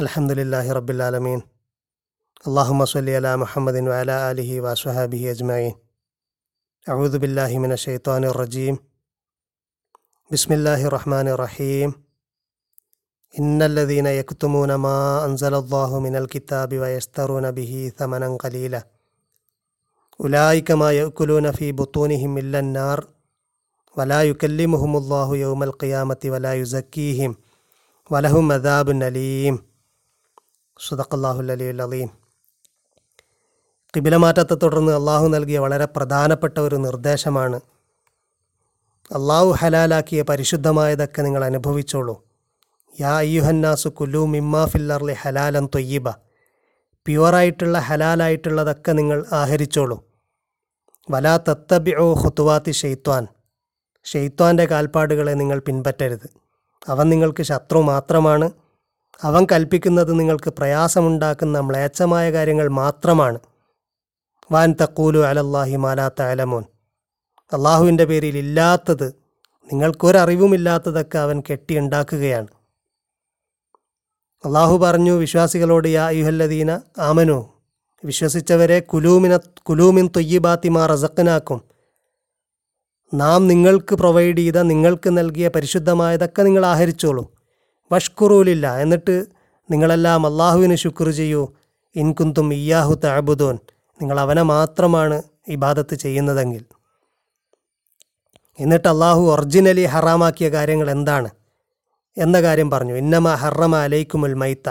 الحمد لله رب العالمين. اللهم صل على محمد وعلى آله وصحبه أجمعين. أعوذ بالله من الشيطان الرجيم. بسم الله الرحمن الرحيم. إن الذين يكتمون ما أنزل الله من الكتاب ويشترون به ثمنا قليلا. أولئك ما يأكلون في بطونهم إلا النار ولا يكلمهم الله يوم القيامة ولا يزكيهم ولهم عذاب أليم. സുദഖല്ലാഹുൽ അലിയുൽ അലീം കിബിലമാറ്റത്തെ തുടർന്ന് അള്ളാഹു നൽകിയ വളരെ പ്രധാനപ്പെട്ട ഒരു നിർദ്ദേശമാണ്. അള്ളാഹു ഹലാലാക്കിയ പരിശുദ്ധമായതൊക്കെ നിങ്ങൾ അനുഭവിച്ചോളൂ. യാ അയ്യുഹന്നാസു കുല്ലു മിമ്മാ ഫില്ലർലി ഹലാലൻ തൊയ്യബ. പ്യുവറായിട്ടുള്ള ഹലാലായിട്ടുള്ളതൊക്കെ നിങ്ങൾ ആഹരിച്ചോളൂ. വലാ തത്തബി ഓ ഹുത്തുവാത്തി ഷെയ്ത്വാൻ ഷെയ്ത്വാന്റെ കാൽപ്പാടുകളെ നിങ്ങൾ പിൻപറ്റരുത്. അവൻ നിങ്ങൾക്ക് ശത്രു മാത്രമാണ്. അവൻ കൽപ്പിക്കുന്നത് നിങ്ങൾക്ക് പ്രയാസമുണ്ടാക്കുന്ന മ്ലേച്ഛമായ കാര്യങ്ങൾ മാത്രമാണ്. വാൻ തക്കൂലു അലല്ലാഹി മാലാത്ത അലമോൻ അള്ളാഹുവിന്റെ പേരിൽ ഇല്ലാത്തത് നിങ്ങൾക്കൊരറിവുമില്ലാത്തതൊക്കെ അവൻ കെട്ടിയുണ്ടാക്കുകയാണ്. അള്ളാഹു പറഞ്ഞു വിശ്വാസികളോട് യാ യുഹല്ലദീന ആമനു വിശ്വസിച്ചവരെ കുലൂമിന കുലൂമിൻ തൊയ്യിബാത്തിമാ റസക്കനാക്കും നാം നിങ്ങൾക്ക് പ്രൊവൈഡ് ചെയ്ത നിങ്ങൾക്ക് നൽകിയ പരിശുദ്ധമായതൊക്കെ നിങ്ങൾ ആഹരിച്ചോളൂ. വഷ്കുറൂലില്ല. എന്നിട്ട് നിങ്ങളെല്ലാം അള്ളാഹുവിന് ശുക്ർ ചെയ്യൂ. ഇൻകുന്തും ഇയാഹു താബുദോൻ നിങ്ങൾ അവനെ മാത്രമാണ് ഇബാദത്ത് ചെയ്യുന്നതെങ്കിൽ. എന്നിട്ട് അള്ളാഹു ഒറിജിനലി ഹറാമാക്കിയ കാര്യങ്ങൾ എന്താണ്? എന്ന കാര്യം പറഞ്ഞു. ഇന്നമ ഹറമ അലൈക്കുമുൽ മൈത്ത.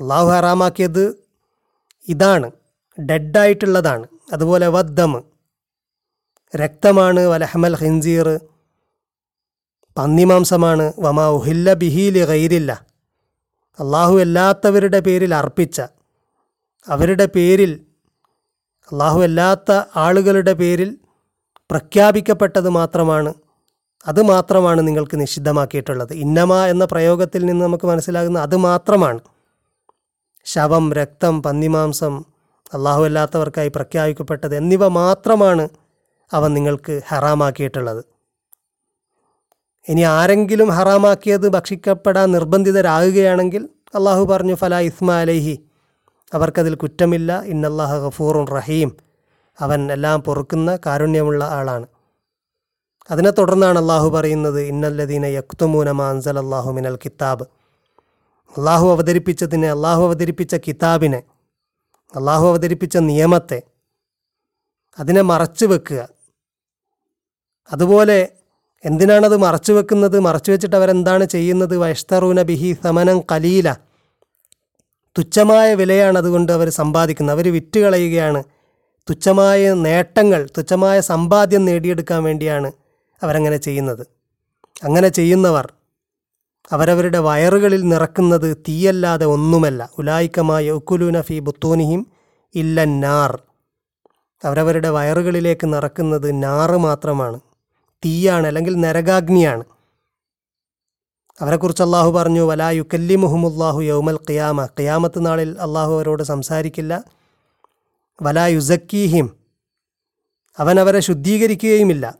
അള്ളാഹു ഹറാമാക്കിയത് ഇതാണ്. ഡെഡായിട്ടുള്ളതാണ്. അതുപോലെ വദ്ദം രക്തമാണ് വലഹമൽ ഹിൻസീർ പന്നിമാംസമാണ്. വമാ ഉഹില്ല ബിഹീലി ഗൈരില്ല അള്ളാഹു അല്ലാത്തവരുടെ പേരിൽ അർപ്പിച്ച അവരുടെ പേരിൽ അള്ളാഹു അല്ലാത്ത ആളുകളുടെ പേരിൽ പ്രഖ്യാപിക്കപ്പെട്ടത് മാത്രമാണ്. അത് മാത്രമാണ് നിങ്ങൾക്ക് നിഷിദ്ധമാക്കിയിട്ടുള്ളത്. ഇന്നമ എന്ന പ്രയോഗത്തിൽ നിന്ന് നമുക്ക് മനസ്സിലാകുന്ന അത് മാത്രമാണ്. ശവം രക്തം പന്നിമാംസം അള്ളാഹു അല്ലാത്തവർക്കായി പ്രഖ്യാപിക്കപ്പെട്ടത് എന്നിവ മാത്രമാണ് അവൻ നിങ്ങൾക്ക് ഹറാമാക്കിയിട്ടുള്ളത്. ഇനി ആരെങ്കിലും ഹറാമാക്കിയത് ഭക്ഷിക്കപ്പെടാൻ നിർബന്ധിതരാകുകയാണെങ്കിൽ അള്ളാഹു പറഞ്ഞു ഫല ഇസ്മ അവർക്കതിൽ കുറ്റമില്ല. ഇന്നല്ലാഹ ഗഫൂറുൻ റഹീം. അവൻ എല്ലാം പൊറുക്കുന്ന കാരുണ്യമുള്ള ആളാണ്. അതിനെ തുടർന്നാണ് അള്ളാഹു പറയുന്നത് ഇന്നല്ലദീന യക്തുമൂന മാൻസൽ അള്ളാഹു മിനൽ കിതാബ്. അള്ളാഹു അവതരിപ്പിച്ചതിനെ അള്ളാഹു അവതരിപ്പിച്ച കിതാബിനെ അള്ളാഹു അവതരിപ്പിച്ച നിയമത്തെ അതിനെ മറച്ചു വെക്കുക. അതുപോലെ എന്തിനാണത് മറച്ചു വെക്കുന്നത്? മറച്ചു വെച്ചിട്ട് അവരെന്താണ് ചെയ്യുന്നത്? വൈഷ്തറൂന ബിഹി സമനം കലീല തുച്ഛമായ വിലയാണ് അതുകൊണ്ട് അവർ സമ്പാദിക്കുന്നത്. അവർ വിറ്റ് കളയുകയാണ് തുച്ഛമായ നേട്ടങ്ങൾ തുച്ഛമായ സമ്പാദ്യം നേടിയെടുക്കാൻ വേണ്ടിയാണ് അവരങ്ങനെ ചെയ്യുന്നത്. അങ്ങനെ ചെയ്യുന്നവർ അവരവരുടെ വയറുകളിൽ നിറക്കുന്നത് തീയല്ലാതെ ഒന്നുമല്ല. ഉലായിക്കമായ ഉക്കുലൂന ഫി ബുത്തൂനിഹിം നാർ അവരവരുടെ വയറുകളിലേക്ക് നിറക്കുന്നത് നാറ് മാത്രമാണ്. തീയാണ് അല്ലെങ്കിൽ നരകാഗ്നിയാണ്. അവരെക്കുറിച്ച് അള്ളാഹു പറഞ്ഞു വലാ യുക്കല്ലി മുഹമ്മുല്ലാഹു യൗമൽ ഖിയാമ. ഖിയാമത്ത് നാളിൽ അള്ളാഹു അവരോട് സംസാരിക്കില്ല. വലാ യുസക്കീഹിം. അവൻ അവരെ ശുദ്ധീകരിക്കുകയുമില്ല.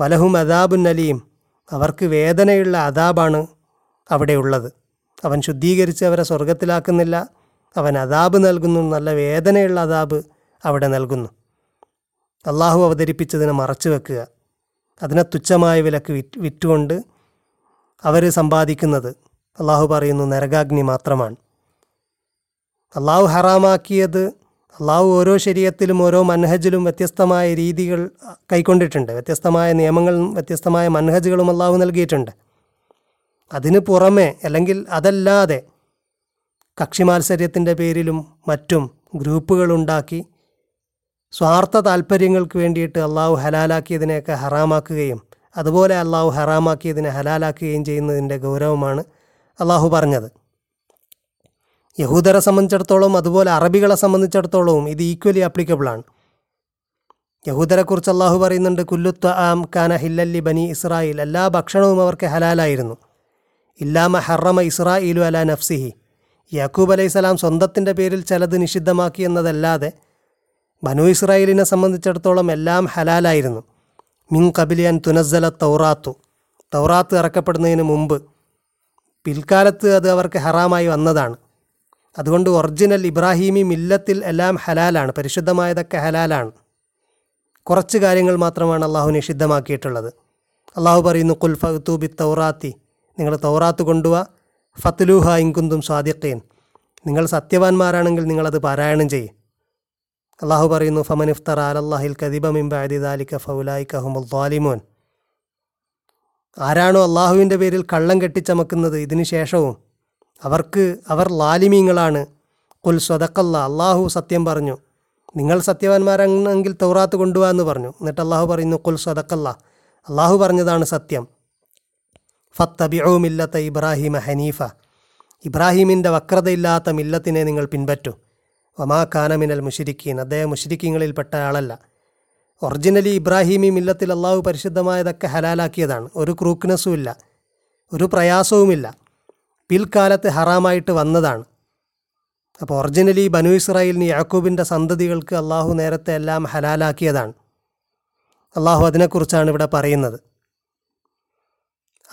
വലഹും അദാബുൻ അലീം. അവർക്ക് വേദനയുള്ള അദാബാണ് അവിടെയുള്ളത് അവൻ ശുദ്ധീകരിച്ച് അവരെ സ്വർഗത്തിലാക്കുന്നില്ല അവൻ അദാബ് നൽകുന്നു നല്ല വേദനയുള്ള അദാബ് അവിടെ നൽകുന്നു. അള്ളാഹു അവതരിപ്പിച്ചതിനെ മറച്ചു വെക്കുക അതിനെ തുച്ഛമായ വിലക്ക് വിറ്റ് വിറ്റുകൊണ്ട് അവർ സമ്പാദിക്കുന്നത് അള്ളാഹു പറയുന്നു നരകാഗ്നി മാത്രമാണ്. അള്ളാഹു ഹറാമാക്കിയത് അള്ളാഹു ഓരോ ശരീരത്തിലും ഓരോ മൻഹജിലും വ്യത്യസ്തമായ രീതികൾ കൈക്കൊണ്ടിട്ടുണ്ട്. വ്യത്യസ്തമായ നിയമങ്ങളും വ്യത്യസ്തമായ മൻഹജുകളും അള്ളാഹു നൽകിയിട്ടുണ്ട്. അതിന് പുറമെ അല്ലെങ്കിൽ അതല്ലാതെ കക്ഷി മാത്സര്യത്തിന്റെ പേരിലും മറ്റും ഗ്രൂപ്പുകളുണ്ടാക്കി സ്വാർത്ഥ താല്പര്യങ്ങൾക്ക് വേണ്ടിയിട്ട് അള്ളാഹു ഹലാലാക്കിയതിനെയൊക്കെ ഹറാമാക്കുകയും അതുപോലെ അള്ളാഹു ഹറാമാക്കിയതിനെ ഹലാലാക്കുകയും ചെയ്യുന്നതിന്റെ ഗൗരവമാണ് അള്ളാഹു പറഞ്ഞത്. യഹൂദരെ സംബന്ധിച്ചിടത്തോളം അതുപോലെ അറബികളെ സംബന്ധിച്ചിടത്തോളവും ഇത് ഈക്വലി ആപ്ലിക്കബിളാണ് യഹൂദരെക്കുറിച്ച് അള്ളാഹു പറയുന്നുണ്ട് കുല്ലുത്ത ആം കാന ഹില്ലല്ലി ബനി ഇസ്രായേൽ. എല്ലാ ഭക്ഷണവും അവർക്ക് ഹലാലായിരുന്നു. ഇല്ലാമ ഹറമ ഇസ്രായേലു അല നഫ്സിഹി. യാക്കൂബ് അലൈഹിസ്സലാം സ്വന്തത്തിന്റെ പേരിൽ ചിലത് നിഷിദ്ധമാക്കി എന്നതല്ലാതെ ബനു ഇസ്രായേലിനെ സംബന്ധിച്ചിടത്തോളം എല്ലാം ഹലാലായിരുന്നു. മിൻ കബിലിയൻ തുനസ്സല തൗറാത്തു. തൗറാത്ത് ഇറക്കപ്പെടുന്നതിന് മുമ്പ് പിൽക്കാലത്ത് അത് അവർക്ക് ഹറാമായി വന്നതാണ്. അതുകൊണ്ട് ഒറിജിനൽ ഇബ്രാഹിമി മില്ലത്തിൽ എല്ലാം ഹലാലാണ് പരിശുദ്ധമായതൊക്കെ ഹലാലാണ്. കുറച്ച് കാര്യങ്ങൾ മാത്രമാണ് അള്ളാഹു നിഷിദ്ധമാക്കിയിട്ടുള്ളത് അള്ളാഹു പറയുന്നു കുൽ ഫത്തൂബി തൗറാത്തി. നിങ്ങൾ തൗറാത്ത് കൊണ്ടുവാ. ഫത്ലൂഹ ഇൻകുന്തും സ്വാദിഖീൻ. നിങ്ങൾ സത്യവാന്മാരാണെങ്കിൽ നിങ്ങളത് പാരായണം ചെയ്യും. അള്ളാഹു പറയുന്നു ഫമൻ ഇഫ്തർ അലല്ലാഹിൽ കദിബ മിംബാദി ദാലിക ഫൗലായിക ഹുമുൽ ദ്വാലിമോൻ ആരാണോ അള്ളാഹുവിന്റെ പേരിൽ കള്ളം കെട്ടിച്ചമക്കുന്നത് ഇതിനു ശേഷവും അവർക്ക് അവർ ലാലിമീങ്ങളാണ്. കുൽ സ്വതക്കല്ല അള്ളാഹു സത്യം പറഞ്ഞു. നിങ്ങൾ സത്യവാന്മാരാണെങ്കിൽ തൗറാത്ത് കൊണ്ടുപോകാ എന്ന് പറഞ്ഞു. എന്നിട്ട് അള്ളാഹു പറയുന്നു കുൽ സ്വതക്കല്ല അള്ളാഹു പറഞ്ഞതാണ് സത്യം. ഫത്തബിഉ മില്ലത്ത ഇബ്രാഹിമ ഹനീഫ. ഇബ്രാഹിമിന്റെ വക്രതയില്ലാത്ത മില്ലത്തിനെ നിങ്ങൾ പിൻപറ്റൂ. വമാ കാനമിനൽ മുഷിരിക്കീൻ അദ്ദേഹം മുഷിരിക്കീങ്ങളിൽപ്പെട്ട ആളല്ല. ഒറിജിനലി ഇബ്രാഹിമി മില്ലത്തിൽ അള്ളാഹു പരിശുദ്ധമായതൊക്കെ ഹലാലാക്കിയതാണ്. ഒരു ക്രൂക്ക്നെസ്സും ഇല്ല ഒരു പ്രയാസവുമില്ല. പിൽക്കാലത്ത് ഹറാമായിട്ട് വന്നതാണ്. അപ്പോൾ ഒറിജിനലി ബനു ഇസ്രായേലിന് യാക്കൂബിന്റെ സന്തതികൾക്ക് അള്ളാഹു നേരത്തെ എല്ലാം ഹലാലാക്കിയതാണ്. അള്ളാഹു അതിനെക്കുറിച്ചാണ് ഇവിടെ പറയുന്നത്.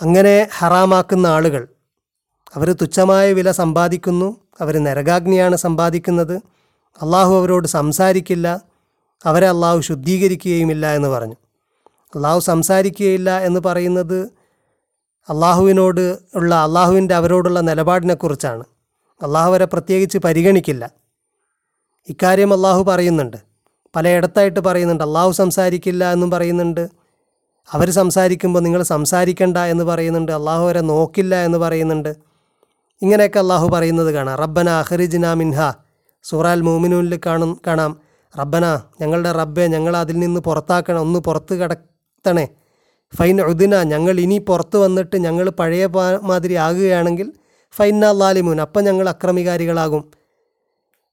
അങ്ങനെ ഹറാമാക്കുന്ന ആളുകൾ അവർ തുച്ഛമായ വില സമ്പാദിക്കുന്നു. അവർ നരകാഗ്നിയാണ് സമ്പാദിക്കുന്നത്. അള്ളാഹു അവരോട് സംസാരിക്കില്ല. അവരെ അള്ളാഹു ശുദ്ധീകരിക്കുകയുമില്ല എന്ന് പറഞ്ഞു. അള്ളാഹു സംസാരിക്കുകയില്ല എന്ന് പറയുന്നത് അള്ളാഹുവിനോട് ഉള്ള അള്ളാഹുവിന്റെ അവരോടുള്ള നിലപാടിനെക്കുറിച്ചാണ്. അള്ളാഹു അവരെ പ്രത്യേകിച്ച് പരിഗണിക്കില്ല. ഇക്കാര്യം അള്ളാഹു പറയുന്നുണ്ട്. പലയിടത്തായിട്ട് പറയുന്നുണ്ട് അള്ളാഹു സംസാരിക്കില്ല എന്നും പറയുന്നുണ്ട്. അവർ സംസാരിക്കുമ്പോൾ നിങ്ങൾ സംസാരിക്കണ്ട എന്ന് പറയുന്നുണ്ട്. അള്ളാഹു അവരെ നോക്കില്ല എന്ന് പറയുന്നുണ്ട്. ഇങ്ങനെയൊക്കെ അള്ളാഹു പറയുന്നത് കാണാം. റബ്ബന അഹ്റിജ്ന മിൻഹ. സൂറാൽ മോമിനൂനിൽ കാണും കാണാം. റബ്ബന ഞങ്ങളുടെ റബ്ബെ ഞങ്ങൾ അതിൽ നിന്ന് പുറത്താക്കണം ഒന്ന് പുറത്ത് കിടത്തണേ. ഫൈൻ ഉദിന ഞങ്ങൾ ഇനി പുറത്ത് വന്നിട്ട് ഞങ്ങൾ പഴയ മാതിരി ആകുകയാണെങ്കിൽ ഫൈന ലാലിമൂൻ അപ്പം ഞങ്ങൾ അക്രമികാരികളാകും.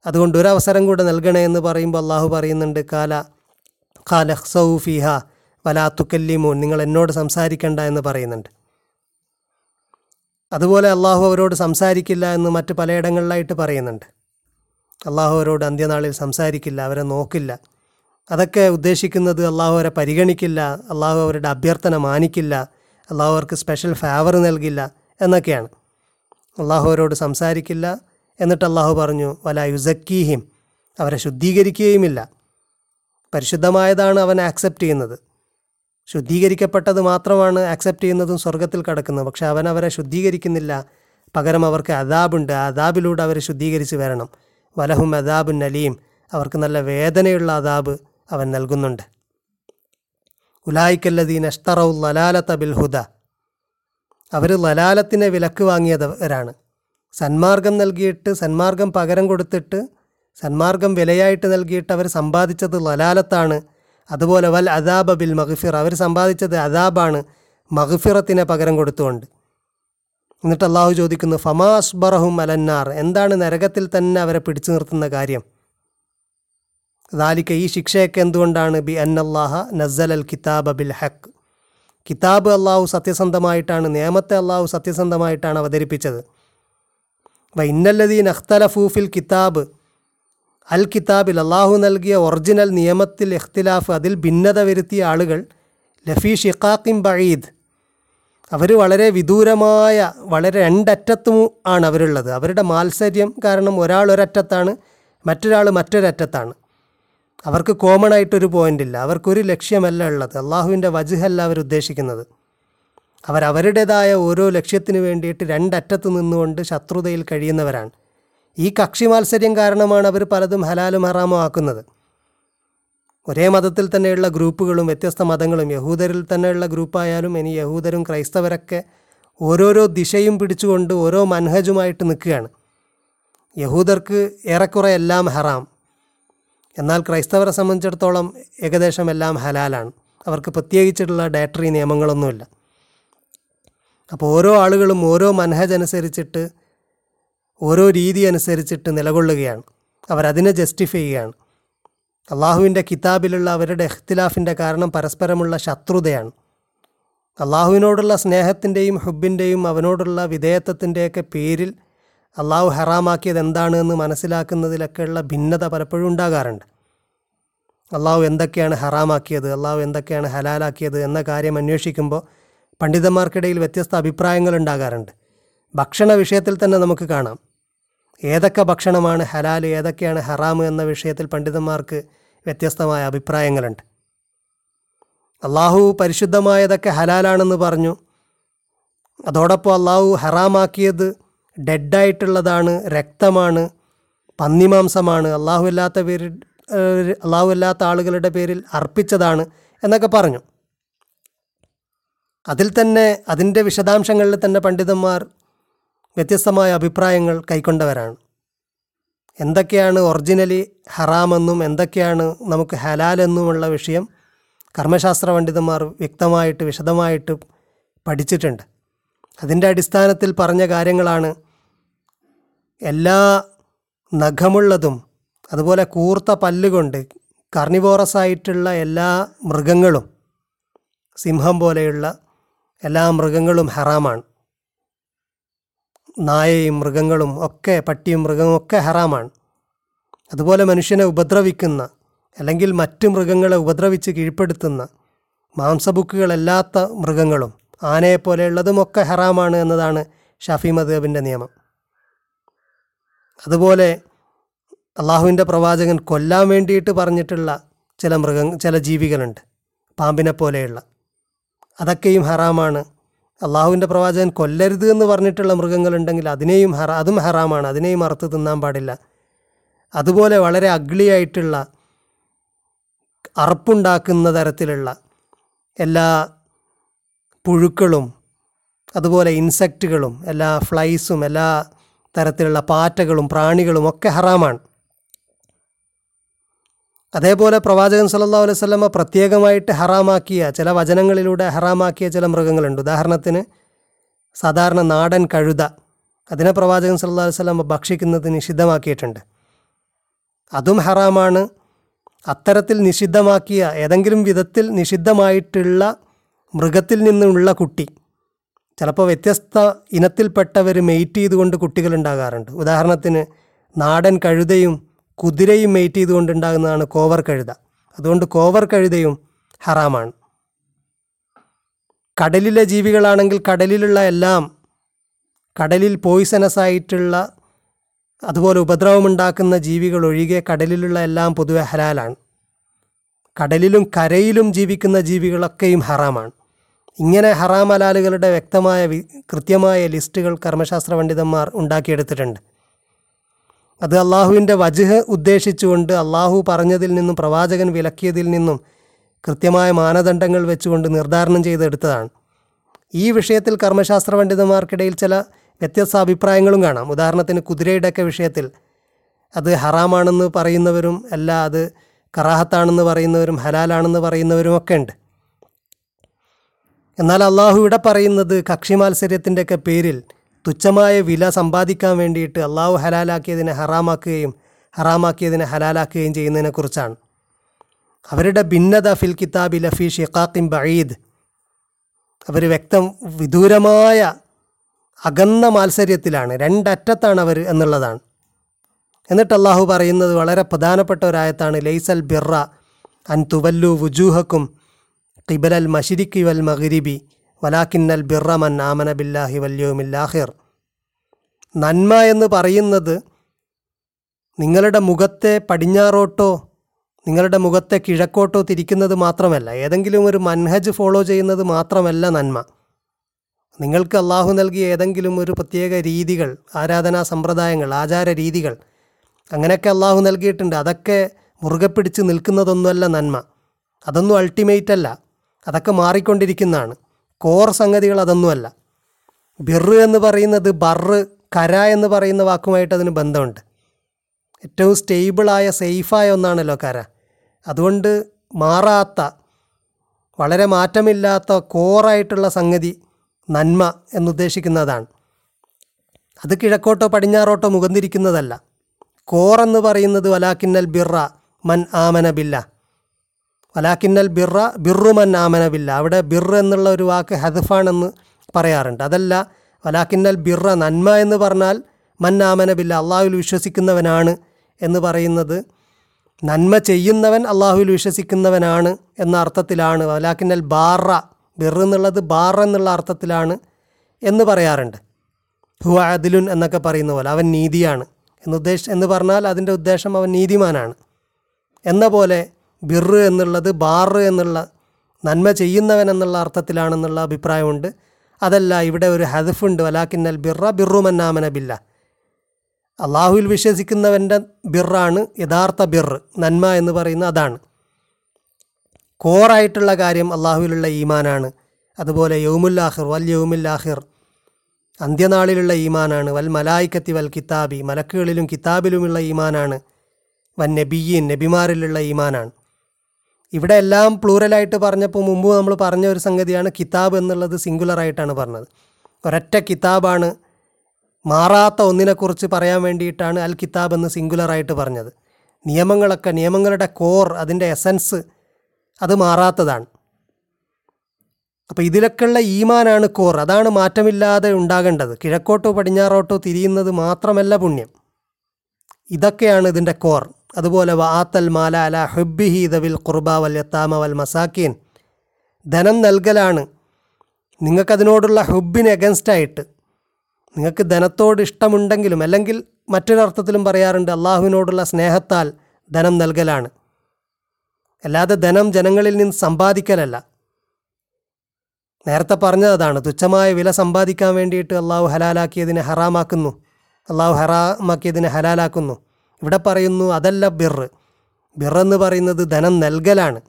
അതുകൊണ്ട് ഒരു അവസരം കൂടെ നൽകണേ എന്ന് പറയുമ്പോൾ അള്ളാഹു പറയുന്നുണ്ട് കാല ഖാല സൗഫിഹ വലാ തുക്കല്ലിമൂൻ നിങ്ങൾ എന്നോട് സംസാരിക്കണ്ട എന്ന് പറയുന്നുണ്ട്. അതുപോലെ അള്ളാഹു അവരോട് സംസാരിക്കില്ല എന്ന് മറ്റ് പലയിടങ്ങളിലായിട്ട് പറയുന്നുണ്ട്. അള്ളാഹു അവരോട് അന്ത്യനാളിൽ സംസാരിക്കില്ല അവരെ നോക്കില്ല. അതൊക്കെ ഉദ്ദേശിക്കുന്നത് അള്ളാഹു അവരെ പരിഗണിക്കില്ല അള്ളാഹു അവരുടെ അഭ്യർത്ഥന മാനിക്കില്ല അള്ളാഹു അവർക്ക് സ്പെഷ്യൽ ഫേവർ നൽകില്ല എന്നൊക്കെയാണ്. അള്ളാഹു അവരോട് സംസാരിക്കില്ല എന്നിട്ട് അള്ളാഹു പറഞ്ഞു വല യുസക്കീഹിം അവരെ ശുദ്ധീകരിക്കുകയുമില്ല. പരിശുദ്ധമായതാണ് അവൻ ആക്സെപ്റ്റ് ചെയ്യുന്നത്. ശുദ്ധീകരിക്കപ്പെട്ടത് മാത്രമാണ് ആക്സെപ്റ്റ് ചെയ്യുന്നതും സ്വർഗത്തിൽ കടക്കുന്നത്. പക്ഷെ അവൻ അവരെ ശുദ്ധീകരിക്കുന്നില്ല. പകരം അവർക്ക് അദാബുണ്ട്. ആ അദാബിലൂടെ അവരെ ശുദ്ധീകരിച്ച് വരണം. വലഹും അതാബു നലീം അവർക്ക് നല്ല വേദനയുള്ള അദാബ് അവൻ നൽകുന്നുണ്ട്. ഉലായിക്കല്ലദീൻ അഷ്തറൌ ലലാലത്ത ബിൽഹുദ അവർ ലലാലത്തിനെ വിലക്ക് വാങ്ങിയവരാണ്. സന്മാർഗം നൽകിയിട്ട് സന്മാർഗം പകരം കൊടുത്തിട്ട് സന്മാർഗം വിലയായിട്ട് നൽകിയിട്ട് അവർ സമ്പാദിച്ചത് ലലാലത്താണ് അതുപോലെ വൽ അദാബ ബിൽ മഗ്ഫിർ അവർ സമ്പാദിച്ചത് അദാബാണ്. മഗ്ഫിറത്തിനെ പകരം കൊടുത്തുകൊണ്ട്. എന്നിട്ട് അള്ളാഹു ചോദിക്കുന്നു ഫമാ അസ്ബറഹും അലന്നാർ. എന്താണ് നരകത്തിൽ തന്നെ അവരെ പിടിച്ചു നിർത്തുന്ന കാര്യം? ദാലിക്ക ഈ ശിക്ഷയൊക്കെ എന്തുകൊണ്ടാണ്? ബി അന്നല്ലാഹ നസൽ അൽ കിതാബ ബിൽ ഹക്ക് കിതാബ് അള്ളാഹു സത്യസന്ധമായിട്ടാണ് നിയമത്തെ അള്ളാഹു സത്യസന്ധമായിട്ടാണ് അവതരിപ്പിച്ചത്. വ ഇന്നല്ലദീൻ അഖ്തലഫൂഫിൽ കിതാബ്. അൽ കിതാബിൽ അള്ളാഹു നൽകിയ ഒറിജിനൽ നിയമത്തിൽ ഇഖ്തിലാഫ് അതിൽ ഭിന്നത വരുത്തിയ ആളുകൾ ലഫീ ഷിഖാഖിം ബഴീദ് അവർ വളരെ വിദൂരമായ വളരെ രണ്ടറ്റത്തും ആണ് അവരുള്ളത്. അവരുടെ മാത്സര്യം കാരണം ഒരാൾ ഒരറ്റത്താണ് മറ്റൊരാൾ മറ്റൊരറ്റത്താണ്. അവർക്ക് കോമൺ ആയിട്ടൊരു പോയിന്റ് ഇല്ല. അവർക്കൊരു ലക്ഷ്യമല്ല ഉള്ളത്. അള്ളാഹുവിന്റെ വജുഹല്ല അവർ ഉദ്ദേശിക്കുന്നത്. അവരവരുടേതായ ഓരോ ലക്ഷ്യത്തിന് വേണ്ടിയിട്ട് രണ്ടറ്റത്ത് നിന്നുകൊണ്ട് ശത്രുതയിൽ കഴിയുന്നവരാണ്. ഈ കക്ഷി മാത്സര്യം കാരണമാണ് അവർ പലതും ഹലാലും ഹറാമോ ആക്കുന്നത്. ഒരേ മതത്തിൽ തന്നെയുള്ള ഗ്രൂപ്പുകളും വ്യത്യസ്ത മതങ്ങളും യഹൂദരിൽ തന്നെയുള്ള ഗ്രൂപ്പായാലും ഇനി യഹൂദരും ക്രൈസ്തവരൊക്കെ ഓരോരോ ദിശയും പിടിച്ചുകൊണ്ട് ഓരോ മൻഹജുമായിട്ട് നിൽക്കുകയാണ്. യഹൂദർക്ക് ഏറെക്കുറെ എല്ലാം ഹറാം. എന്നാൽ ക്രൈസ്തവരെ സംബന്ധിച്ചിടത്തോളം ഏകദേശം എല്ലാം ഹലാലാണ്. അവർക്ക് പ്രത്യേകിച്ചിട്ടുള്ള ഡയറ്ററി നിയമങ്ങളൊന്നുമില്ല. അപ്പോൾ ഓരോ ആളുകളും ഓരോ മൻഹജ് അനുസരിച്ചിട്ട് ഓരോ രീതി അനുസരിച്ചിട്ട് നിലകൊള്ളുകയാണ്. അവരതിനെ ജസ്റ്റിഫൈ ചെയ്യുകയാണ്. അള്ളാഹുവിന്റെ കിതാബിലുള്ള അവരുടെ ഇഖ്തിലാഫിന്റെ കാരണം പരസ്പരമുള്ള ശത്രുതയാണ്. അള്ളാഹുവിനോടുള്ള സ്നേഹത്തിന്റെയും ഹുബിന്റെയും അവനോടുള്ള വിധേയത്വത്തിന്റെയൊക്കെ പേരിൽ അള്ളാഹു ഹറാമാക്കിയത് എന്താണ് എന്ന് മനസ്സിലാക്കുന്നതിലൊക്കെയുള്ള ഭിന്നത പലപ്പോഴും ഉണ്ടാകാറുണ്ട്. അള്ളാഹു എന്തൊക്കെയാണ് ഹറാമാക്കിയത് അള്ളാഹു എന്തൊക്കെയാണ് ഹലാലാക്കിയത് എന്ന കാര്യം അന്വേഷിക്കുമ്പോൾ പണ്ഡിതന്മാർക്കിടയിൽ വ്യത്യസ്ത അഭിപ്രായങ്ങൾ ഉണ്ടാകാറുണ്ട്. ഭക്ഷണ വിഷയത്തിൽ തന്നെ നമുക്ക് കാണാം. ഏതൊക്കെ ഭക്ഷണമാണ് ഹലാൽ ഏതൊക്കെയാണ് ഹറാമ് എന്ന വിഷയത്തിൽ പണ്ഡിതന്മാർക്ക് വ്യത്യസ്തമായ അഭിപ്രായങ്ങളുണ്ട്. അള്ളാഹു പരിശുദ്ധമായതൊക്കെ ഹലാലാണെന്ന് പറഞ്ഞു. അതോടൊപ്പം അള്ളാഹു ഹറാമാക്കിയത് ഡെഡായിട്ടുള്ളതാണ് രക്തമാണ് പന്നിമാംസമാണ്. അള്ളാഹു അല്ലാത്ത പേരിൽ അള്ളാഹു അല്ലാത്ത ആളുകളുടെ പേരിൽ അർപ്പിച്ചതാണ് എന്നൊക്കെ പറഞ്ഞു. അതിൽ തന്നെ അതിന്റെ വിശദാംശങ്ങളിൽ തന്നെ പണ്ഡിതന്മാർ വ്യത്യസ്തമായ അഭിപ്രായങ്ങൾ കൈക്കൊണ്ടവരാണ്. എന്തൊക്കെയാണ് ഒറിജിനലി ഹറാമെന്നും എന്തൊക്കെയാണ് നമുക്ക് ഹലാലെന്നുമുള്ള വിഷയം കർമ്മശാസ്ത്ര പണ്ഡിതന്മാർ വ്യക്തമായിട്ട് വിശദമായിട്ട് പഠിച്ചിട്ടുണ്ട്. അതിന്റെ അടിസ്ഥാനത്തിൽ പറഞ്ഞ കാര്യങ്ങളാണ് എല്ലാ നഖമുള്ളതും അതുപോലെ കൂർത്ത പല്ലുകൊണ്ട് കർണിവോറസ് ആയിട്ടുള്ള എല്ലാ മൃഗങ്ങളും സിംഹം പോലെയുള്ള എല്ലാ മൃഗങ്ങളും ഹറാമാണ്. നായയും മൃഗങ്ങളും ഒക്കെ പട്ടിയും മൃഗവും ഒക്കെ ഹറാമാണ്. അതുപോലെ മനുഷ്യനെ ഉപദ്രവിക്കുന്ന അല്ലെങ്കിൽ മറ്റ് മൃഗങ്ങളെ ഉപദ്രവിച്ച് കീഴ്പ്പെടുത്തുന്ന മാംസബുക്കുകളല്ലാത്ത മൃഗങ്ങളും ആനയെപ്പോലെയുള്ളതും ഒക്കെ ഹറാമാണ് എന്നതാണ് ഷാഫി മദേബിന്റെ നിയമം. അതുപോലെ അള്ളാഹുവിന്റെ പ്രവാചകൻ കൊല്ലാൻ വേണ്ടിയിട്ട് പറഞ്ഞിട്ടുള്ള ചില മൃഗ ചില ജീവികളുണ്ട് പാമ്പിനെ പോലെയുള്ള. അതൊക്കെയും ഹറാമാണ് അള്ളാഹുവിന്റെ പ്രവാചകൻ കൊല്ലരുത് എന്ന് പറഞ്ഞിട്ടുള്ള മൃഗങ്ങളുണ്ടെങ്കിൽ അതിനെയും ഹറ അതും ഹറാമാണ്. അതിനെയും അറുത്ത് തിന്നാൻ പാടില്ല. അതുപോലെ വളരെ അഗ്ലിയായിട്ടുള്ള അറപ്പുണ്ടാക്കുന്ന തരത്തിലുള്ള എല്ലാ പുഴുക്കളും അതുപോലെ ഇൻസെക്റ്റുകളും എല്ലാ ഫ്ലൈസും എല്ലാ തരത്തിലുള്ള പാറ്റകളും പ്രാണികളും ഒക്കെ ഹറാമാണ്. അതേപോലെ പ്രവാചകൻ സല്ലല്ലാഹു അലൈഹി വസല്ലമ പ്രത്യേകമായിട്ട് ഹറാമാക്കിയ ചില വചനങ്ങളിലൂടെ ഹറാമാക്കിയ ചില മൃഗങ്ങളുണ്ട്. ഉദാഹരണത്തിന് സാധാരണ നാടൻ കഴുത. അതിനെ പ്രവാചകൻ സല്ലല്ലാഹു അലൈഹി വസല്ലമ ഭക്ഷിക്കുന്നത് നിഷിദ്ധമാക്കിയിട്ടുണ്ട്. അതും ഹറാമാണ്. അത്തരത്തിൽ നിഷിദ്ധമാക്കിയ ഏതെങ്കിലും വിധത്തിൽ നിഷിദ്ധമായിട്ടുള്ള മൃഗത്തിൽ നിന്നുള്ള കുട്ടി. ചിലപ്പോൾ വ്യത്യസ്ത ഇനത്തിൽപ്പെട്ടവർ മെയ്റ്റ് ചെയ്തുകൊണ്ട് കുട്ടികളുണ്ടാകാറുണ്ട് ഉദാഹരണത്തിന് നാടൻ കഴുതയും കുതിരയും മെയ്റ്റ് ചെയ്തുകൊണ്ടുണ്ടാകുന്നതാണ് കോവർ കഴുത. അതുകൊണ്ട് കോവർ കഴുതയും ഹറാമാണ്. കടലിലെ ജീവികളാണെങ്കിൽ കടലിലുള്ള എല്ലാം കടലിൽ പോയിസനസ് ആയിട്ടുള്ള അതുപോലെ ഉപദ്രവമുണ്ടാക്കുന്ന ജീവികൾ ഒഴികെ കടലിലുള്ള എല്ലാം പൊതുവെ ഹലാലാണ്. കടലിലും കരയിലും ജീവിക്കുന്ന ജീവികളൊക്കെയും ഹറാമാണ്. ഇങ്ങനെ ഹറാം ഹലാലുകളുടെ വ്യക്തമായ കൃത്യമായ ലിസ്റ്റുകൾ കർമ്മശാസ്ത്ര പണ്ഡിതന്മാർ ഉണ്ടാക്കിയെടുത്തിട്ടുണ്ട്. അത് അള്ളാഹുവിന്റെ വജുഹ് ഉദ്ദേശിച്ചുകൊണ്ട് അള്ളാഹു പറഞ്ഞതിൽ നിന്നും പ്രവാചകൻ വിലക്കിയതിൽ നിന്നും കൃത്യമായ മാനദണ്ഡങ്ങൾ വെച്ചുകൊണ്ട് നിർദ്ധാരണം ചെയ്തെടുത്തതാണ്. ഈ വിഷയത്തിൽ കർമ്മശാസ്ത്ര പണ്ഡിതന്മാർക്കിടയിൽ ചില വ്യത്യസ്ത അഭിപ്രായങ്ങളും കാണാം. ഉദാഹരണത്തിന് കുതിരയുടെയൊക്കെ വിഷയത്തിൽ അത് ഹറാമാണെന്ന് പറയുന്നവരും അല്ല അത് കറാഹത്താണെന്ന് പറയുന്നവരും ഹലാലാണെന്ന് പറയുന്നവരും ഒക്കെ ഉണ്ട്. എന്നാൽ അള്ളാഹു ഇവിടെ പറയുന്നത് കക്ഷി മാത്സര്യത്തിന്റെയൊക്കെ പേരിൽ തുച്ഛമായ വില സമ്പാദിക്കാൻ വേണ്ടിയിട്ട് അള്ളാഹു ഹലാലാക്കിയതിനെ ഹറാമാക്കുകയും ഹറാമാക്കിയതിനെ ഹലാലാക്കുകയും ചെയ്യുന്നതിനെക്കുറിച്ചാണ് അവരുടെ ഭിന്നത ഫിൽ കിതാബി ലഫി ഷിഖാഖിം ബഈദ്. അവർ വ്യക്തം വിദൂരമായ അകന്ന മാത്സര്യത്തിലാണ് രണ്ടറ്റത്താണ് അവർ എന്നുള്ളതാണ്. എന്നിട്ട് അള്ളാഹു പറയുന്നത് വളരെ പ്രധാനപ്പെട്ട ഒരായത്താണ് ലൈസൽ ബിറ അൻ തുവല്ലു വുജൂഹക്കും ഖിബലൽ മഷിരിക്കി വൽ മഗ്രിബി. വലാക്കിന്നൽ ബിറമൻ ആമന ബില്ലാഹി വല്യോമില്ലാഹിർ നന്മ എന്ന് പറയുന്നത് നിങ്ങളുടെ മുഖത്തെ പടിഞ്ഞാറോട്ടോ നിങ്ങളുടെ മുഖത്തെ കിഴക്കോട്ടോ തിരിക്കുന്നത് മാത്രമല്ല ഏതെങ്കിലും ഒരു മൻഹജ് ഫോളോ ചെയ്യുന്നത് മാത്രമല്ല നന്മ. നിങ്ങൾക്ക് അള്ളാഹു നൽകിയ ഏതെങ്കിലും ഒരു പ്രത്യേക രീതികൾ ആരാധനാ സമ്പ്രദായങ്ങൾ ആചാര രീതികൾ അങ്ങനെയൊക്കെ അള്ളാഹു നൽകിയിട്ടുണ്ട് അതൊക്കെ മുറുകെ പിടിച്ച് നിൽക്കുന്നതൊന്നുമല്ല നന്മ. അതൊന്നും അൾട്ടിമേറ്റ് അല്ല. അതൊക്കെ മാറിക്കൊണ്ടിരിക്കുന്നതാണ്. കോർ സംഗതികൾ അതൊന്നുമല്ല. ബിറ് എന്ന് പറയുന്നത് ബറ് കര എന്ന് പറയുന്ന വാക്കുമായിട്ട് അതിന് ബന്ധമുണ്ട്. ഏറ്റവും സ്റ്റേബിളായ സേഫായ ഒന്നാണല്ലോ കര. അതുകൊണ്ട് മാറാത്ത വളരെ മാറ്റമില്ലാത്ത കോറായിട്ടുള്ള സംഗതി നന്മ എന്നുദ്ദേശിക്കുന്നതാണ്. അത് കിഴക്കോട്ടോ പടിഞ്ഞാറോട്ടോ മുഖന്തിരിക്കുന്നതല്ല കോർ എന്ന് പറയുന്നത് വലാക്കിന്നൽ ബിറ മൻ ആമന ബില്ല. വലാക്കിന്നൽ ബിറ ബിറുമൻ മൻ ആമന ബില്ല. അവിടെ ബിർ എന്നുള്ള ഒരു വാക്ക് ഹദഫാണെന്ന് പറയാറുണ്ട്. അതല്ല വലാക്കിന്നൽ ബിറ നന്മ എന്ന് പറഞ്ഞാൽ മൻ ആമന ബില്ല അള്ളാഹുവിൽ വിശ്വസിക്കുന്നവനാണ് എന്ന് പറയുന്നത്. നന്മ ചെയ്യുന്നവൻ അള്ളാഹുവിൽ വിശ്വസിക്കുന്നവനാണ് എന്ന അർത്ഥത്തിലാണ് വലാക്കിന്നൽ ബാറ ബിർ എന്നുള്ളത് ബാറ എന്നുള്ള അർത്ഥത്തിലാണ് എന്ന് പറയാറുണ്ട്. ഹുവ അദിലുൻ എന്നൊക്കെ പറയുന്ന പോലെ അവൻ നീതിയാണ് എന്നുദ്ദേശ എന്ന് പറഞ്ഞാൽ അതിന്റെ ഉദ്ദേശം അവൻ നീതിമാനാണ്. എന്ന പോലെ ബിറ് എന്നുള്ളത് ബാറ് എന്നുള്ള നന്മ ചെയ്യുന്നവൻ എന്നുള്ള അർത്ഥത്തിലാണെന്നുള്ള അഭിപ്രായമുണ്ട്. അതല്ല ഇവിടെ ഒരു ഹദഫുണ്ട് വലാക്കിന്നൽ ബിറ ബിറുമന്നാമന ബില്ല. അള്ളാഹുവിൽ വിശ്വസിക്കുന്നവന്റെ ബിറാണ് യഥാർത്ഥ ബിർ നന്മ എന്ന് പറയുന്ന അതാണ്. കോറായിട്ടുള്ള കാര്യം അള്ളാഹുവിലുള്ള ഈമാനാണ്. അതുപോലെ യൗമുല്ലാഹിർ വൽ യൗമുല്ലാഹിർ അന്ത്യനാളിലുള്ള ഈമാനാണ്. വൽ മലായിക്കത്തി വൽ കിതാബി മലക്കുകളിലും കിതാബിലുമുള്ള ഈമാനാണ്. വൻ നബിയീൻ നബിമാരിലുള്ള ഈമാനാണ്. ഇവിടെ എല്ലാം പ്ലൂറലായിട്ട് പറഞ്ഞപ്പോൾ മുമ്പ് നമ്മൾ പറഞ്ഞ ഒരു സംഗതിയാണ് കിതാബ് എന്നുള്ളത് സിംഗുലറായിട്ടാണ് പറഞ്ഞത്. ഒരൊറ്റ കിതാബാണ് മാറാത്ത ഒന്നിനെക്കുറിച്ച് പറയാൻ വേണ്ടിയിട്ടാണ് അൽ കിതാബ് എന്ന് സിംഗുലറായിട്ട് പറഞ്ഞത്. നിയമങ്ങളൊക്കെ നിയമങ്ങളുടെ കോർ അതിന്റെ എസൻസ് അത് മാറാത്തതാണ്. അപ്പോൾ ഇതിലൊക്കെയുള്ള ഈമാനാണ് കോർ അതാണ് മാറ്റമില്ലാതെ ഉണ്ടാകേണ്ടത്. കിഴക്കോട്ടോ പടിഞ്ഞാറോട്ടോ തിരിയുന്നത് മാത്രമല്ല പുണ്യം. ഇതൊക്കെയാണ് ഇതിന്റെ കോർ അതുപോലെ വാത്തൽ മാല അല ഹുബിഹി ദവിൽ ഖുർബ വൽ യത്താമ വൽ മസാക്കീൻ. ധനം നൽകലാണ്. നിങ്ങൾക്കതിനോടുള്ള ഹുബിന് എഗൻസ്റ്റായിട്ട് നിങ്ങൾക്ക് ധനത്തോട് ഇഷ്ടമുണ്ടെങ്കിലും അല്ലെങ്കിൽ മറ്റൊരർത്ഥത്തിലും പറയാറുണ്ട് അള്ളാഹുവിനോടുള്ള സ്നേഹത്താൽ ധനം നൽകലാണ്. അല്ലാതെ ധനം ജനങ്ങളിൽ നിന്ന് സമ്പാദിക്കലല്ല. നേരത്തെ പറഞ്ഞതാണ് തുച്ഛമായ വില സമ്പാദിക്കാൻ വേണ്ടിയിട്ട് അള്ളാഹു ഹലാലാക്കിയതിനെ ഹറാമാക്കുന്നു. അള്ളാഹു ഹറാമാക്കിയതിനെ ഹലാലാക്കുന്നു. ഇവിടെ പറയുന്നു അതല്ല ബിറ് ബിറെന്ന് പറയുന്നത് ധനം നൽകലാണ്.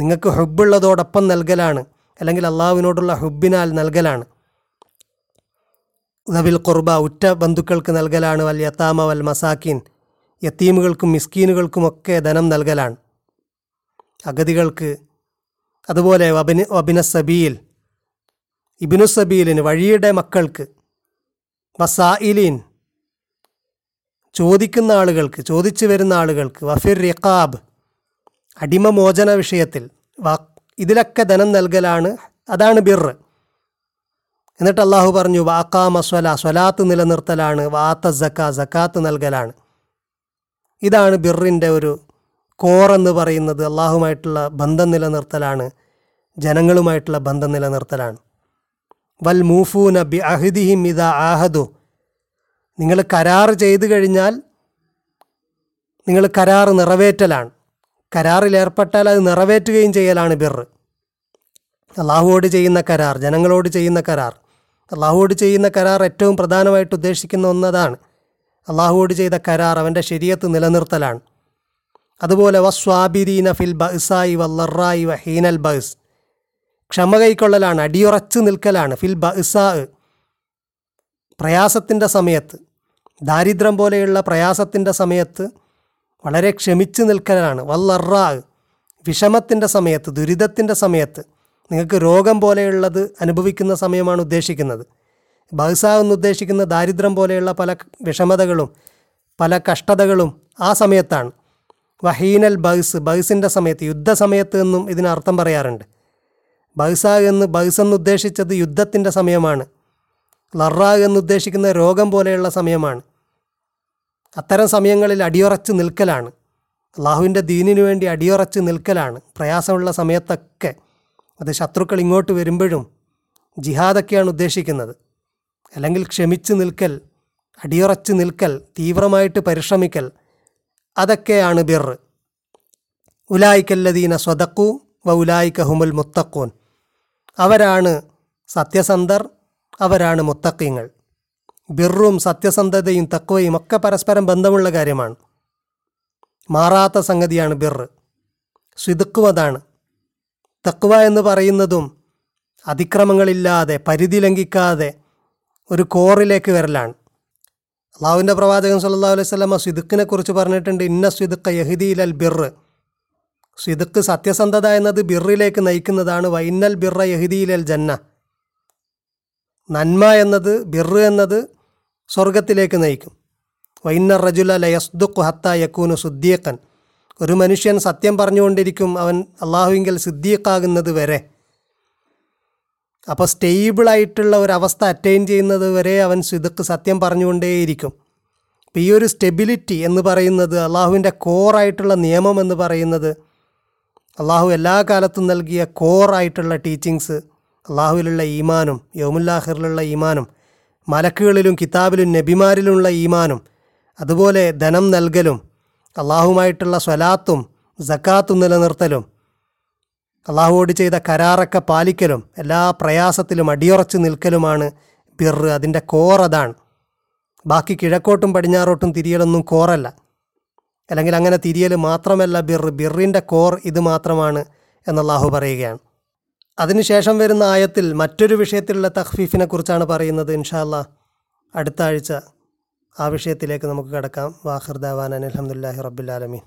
നിങ്ങൾക്ക് ഹുബുള്ളതോടൊപ്പം നൽകലാണ്. അല്ലെങ്കിൽ അള്ളാഹുവിനോടുള്ള ഹുബിനാൽ നൽകലാണ്. നബിൽ കുർബ ഉറ്റ ബന്ധുക്കൾക്ക് നൽകലാണ്. വൽ യത്താമ വൽ മസാക്കീൻ. യത്തീമുകൾക്കും മിസ്കീനുകൾക്കുമൊക്കെ ധനം നൽകലാണ്. അഗതികൾക്ക് അതുപോലെ വബിന് വബിന സബീൽ. ഇബിനു സബീലിന് വഴിയുടെ മക്കൾക്ക്. വസായിലീൻ. ചോദിക്കുന്ന ആളുകൾക്ക് ചോദിച്ചു വരുന്ന ആളുകൾക്ക് വഫിർ റിഖാബ് അടിമമോചന വിഷയത്തിൽ ഇതിലൊക്കെ ധനം നൽകലാണ് അതാണ് ബിർ. എന്നിട്ട് അള്ളാഹു പറഞ്ഞു വാക്കാമ സ്വല സ്വലാത്ത് നിലനിർത്തലാണ് വാത്ത സക്ക സക്കാത്ത് നൽകലാണ്. ഇതാണ് ബിറിന്റെ ഒരു കോർ എന്ന് പറയുന്നത് അള്ളാഹുമായിട്ടുള്ള ബന്ധം നിലനിർത്തലാണ് ജനങ്ങളുമായിട്ടുള്ള ബന്ധം നിലനിർത്തലാണ്. വൽ മൂഫൂന ബി അഹിദിഹിം ഇത ആഹദു നിങ്ങൾ കരാർ ചെയ്തു കഴിഞ്ഞാൽ നിങ്ങൾ കരാർ നിറവേറ്റലാണ്. കരാറിൽ ഏർപ്പെട്ടാൽ അത് നിറവേറ്റുകയും ചെയ്യലാണ് ബിർ. അള്ളാഹുവോട് ചെയ്യുന്ന കരാർ ജനങ്ങളോട് ചെയ്യുന്ന കരാർ. അള്ളാഹുവോട് ചെയ്യുന്ന കരാർ ഏറ്റവും പ്രധാനമായിട്ട് ഉദ്ദേശിക്കുന്ന ഒന്നതാണ്. അള്ളാഹുവോട് ചെയ്ത കരാർ അവന്റെ ശരീരത്ത് നിലനിർത്തലാണ്. അതുപോലെ വസ്വാബിരീന ഫിൽ ബഹ്സായി വല്ലറായി വഹീനൽ ഹീനൽ ബഹ്സ് ക്ഷമ കൈക്കൊള്ളലാണ് അടിയുറച്ചു നിൽക്കലാണ് ഫിൽ ബഹ്സാ പ്രയാസത്തിന്റെ സമയത്ത് ദാരിദ്ര്യം പോലെയുള്ള പ്രയാസത്തിന്റെ സമയത്ത് വളരെ ക്ഷമിച്ചു നിൽക്കലാണ്. വല്ലറാ വിഷമത്തിന്റെ സമയത്ത് ദുരിതത്തിന്റെ സമയത്ത് നിങ്ങൾക്ക് രോഗം പോലെയുള്ളത് അനുഭവിക്കുന്ന സമയമാണ് ഉദ്ദേശിക്കുന്നത്. ബഹ്സാ എന്ന് ഉദ്ദേശിക്കുന്ന ദാരിദ്ര്യം പോലെയുള്ള പല വിഷമതകളും പല കഷ്ടതകളും ആ സമയത്താണ്. വഹീനൽ ബഹ്സ് ബഹ്സിന്റെ സമയത്ത് യുദ്ധസമയത്ത് എന്നും ഇതിന് അർത്ഥം പറയാറുണ്ട്. ബഹ്സ എന്ന് ബഹ്സ് എന്നുദ്ദേശിച്ചത് യുദ്ധത്തിന്റെ സമയമാണ്. ലറ എന്നുദ്ദേശിക്കുന്ന രോഗം പോലെയുള്ള സമയമാണ്. അത്തരം സമയങ്ങളിൽ അടിയുറച്ച് നിൽക്കലാണ്. അള്ളാഹുവിന്റെ ദീനിനു വേണ്ടി അടിയുറച്ച് നിൽക്കലാണ്. പ്രയാസമുള്ള സമയത്തൊക്കെ അത് ശത്രുക്കൾ ഇങ്ങോട്ട് വരുമ്പോഴും ജിഹാദൊക്കെയാണ് ഉദ്ദേശിക്കുന്നത്. അല്ലെങ്കിൽ ക്ഷമിച്ച് നിൽക്കൽ അടിയുറച്ച് നിൽക്കൽ തീവ്രമായിട്ട് പരിശ്രമിക്കൽ അതൊക്കെയാണ് ബിർ. ഉലായിക്കല്ലദീന സ്വതക്കു വ ഉലായിക്ക ഹുമുൽ മുത്തക്കൂൻ അവരാണ് സത്യസന്ധർ അവരാണ് മുത്തക്കീങ്ങൾ ബിറും സത്യസന്ധതയും തക്വയും ഒക്കെ പരസ്പരം ബന്ധമുള്ള കാര്യമാണ്. മാറാത്ത സംഗതിയാണ് ബിർ. സ്വിതുക്കും അതാണ് തക്വ എന്ന് പറയുന്നതും അതിക്രമങ്ങളില്ലാതെ പരിധി ലംഘിക്കാതെ ഒരു കോറിലേക്ക് വരലാണ്. അള്ളാഹുവിന്റെ പ്രവാചകൻ സല്ലല്ലാഹു അലൈഹി സ്വലമ സ്വിദുക്കിനെ കുറിച്ച് പറഞ്ഞിട്ടുണ്ട് ഇന്ന സ്വിദുക്ക യഹിദീൽ അൽ ബിർ. സ്വിദുക്ക് സത്യസന്ധത എന്നത് ബിറിലേക്ക് നയിക്കുന്നതാണ് വൈന്നൽ ബിറ യഹിദീൽ അൽ ജന്ന. നന്മ എന്നത് ബിറ് എന്നത് സ്വർഗത്തിലേക്ക് നയിക്കും. വൈന്ന റജുല ലയസ്ദുഖ് ഹത്ത യക്കൂനു സുദ്ദീഖൻ. ഒരു മനുഷ്യൻ സത്യം പറഞ്ഞുകൊണ്ടിരിക്കും അവൻ അള്ളാഹുവിങ്കൽ സിദ്ദീഖാകുന്നത് വരെ. അപ്പോൾ സ്റ്റേബിളായിട്ടുള്ള ഒരു അവസ്ഥ അറ്റൈൻ ചെയ്യുന്നത് വരെ അവൻ സിദുക്ക് സത്യം പറഞ്ഞുകൊണ്ടേയിരിക്കും. അപ്പോൾ ഈ ഒരു സ്റ്റെബിലിറ്റി എന്ന് പറയുന്നത് അള്ളാഹുവിന്റെ കോറായിട്ടുള്ള നിയമം എന്ന് പറയുന്നത് അള്ളാഹു എല്ലാ കാലത്തും നൽകിയ കോറായിട്ടുള്ള ടീച്ചിങ്സ് അള്ളാഹുവിലുള്ള ഈമാനും യോമുല്ലാഹിറിലുള്ള ഈമാനും മലക്കുകളിലും കിതാബിലും നബിമാരിലുമുള്ള ഈമാനും അതുപോലെ ധനം നൽകലും അള്ളാഹുമായിട്ടുള്ള സ്വലാത്തും ജക്കാത്തും നിലനിർത്തലും അള്ളാഹുവോട് ചെയ്ത കരാറൊക്കെ പാലിക്കലും എല്ലാ പ്രയാസത്തിലും അടിയുറച്ച് നിൽക്കലുമാണ് ബിർ അതിന്റെ കോർ അതാണ്. ബാക്കി കിഴക്കോട്ടും പടിഞ്ഞാറോട്ടും തിരിയലൊന്നും കോറല്ല. അല്ലെങ്കിൽ അങ്ങനെ തിരിയൽ മാത്രമല്ല ബിർ ബിറിന്റെ കോർ ഇത് മാത്രമാണ് എന്ന് അള്ളാഹു പറയുകയാണ്. അതിനുശേഷം വരുന്ന ആയത്തിൽ മറ്റൊരു വിഷയത്തിലുള്ള തഹ്ഫീഫിനെ കുറിച്ചാണ് പറയുന്നത് ഇൻഷാല്ല അടുത്ത ആഴ്ച ആ വിഷയത്തിലേക്ക് നമുക്ക് കിടക്കാം. വാഹിർ ദാവാൻ അലഹമുല്ലാഹി റബ്ബുലാലമീൻ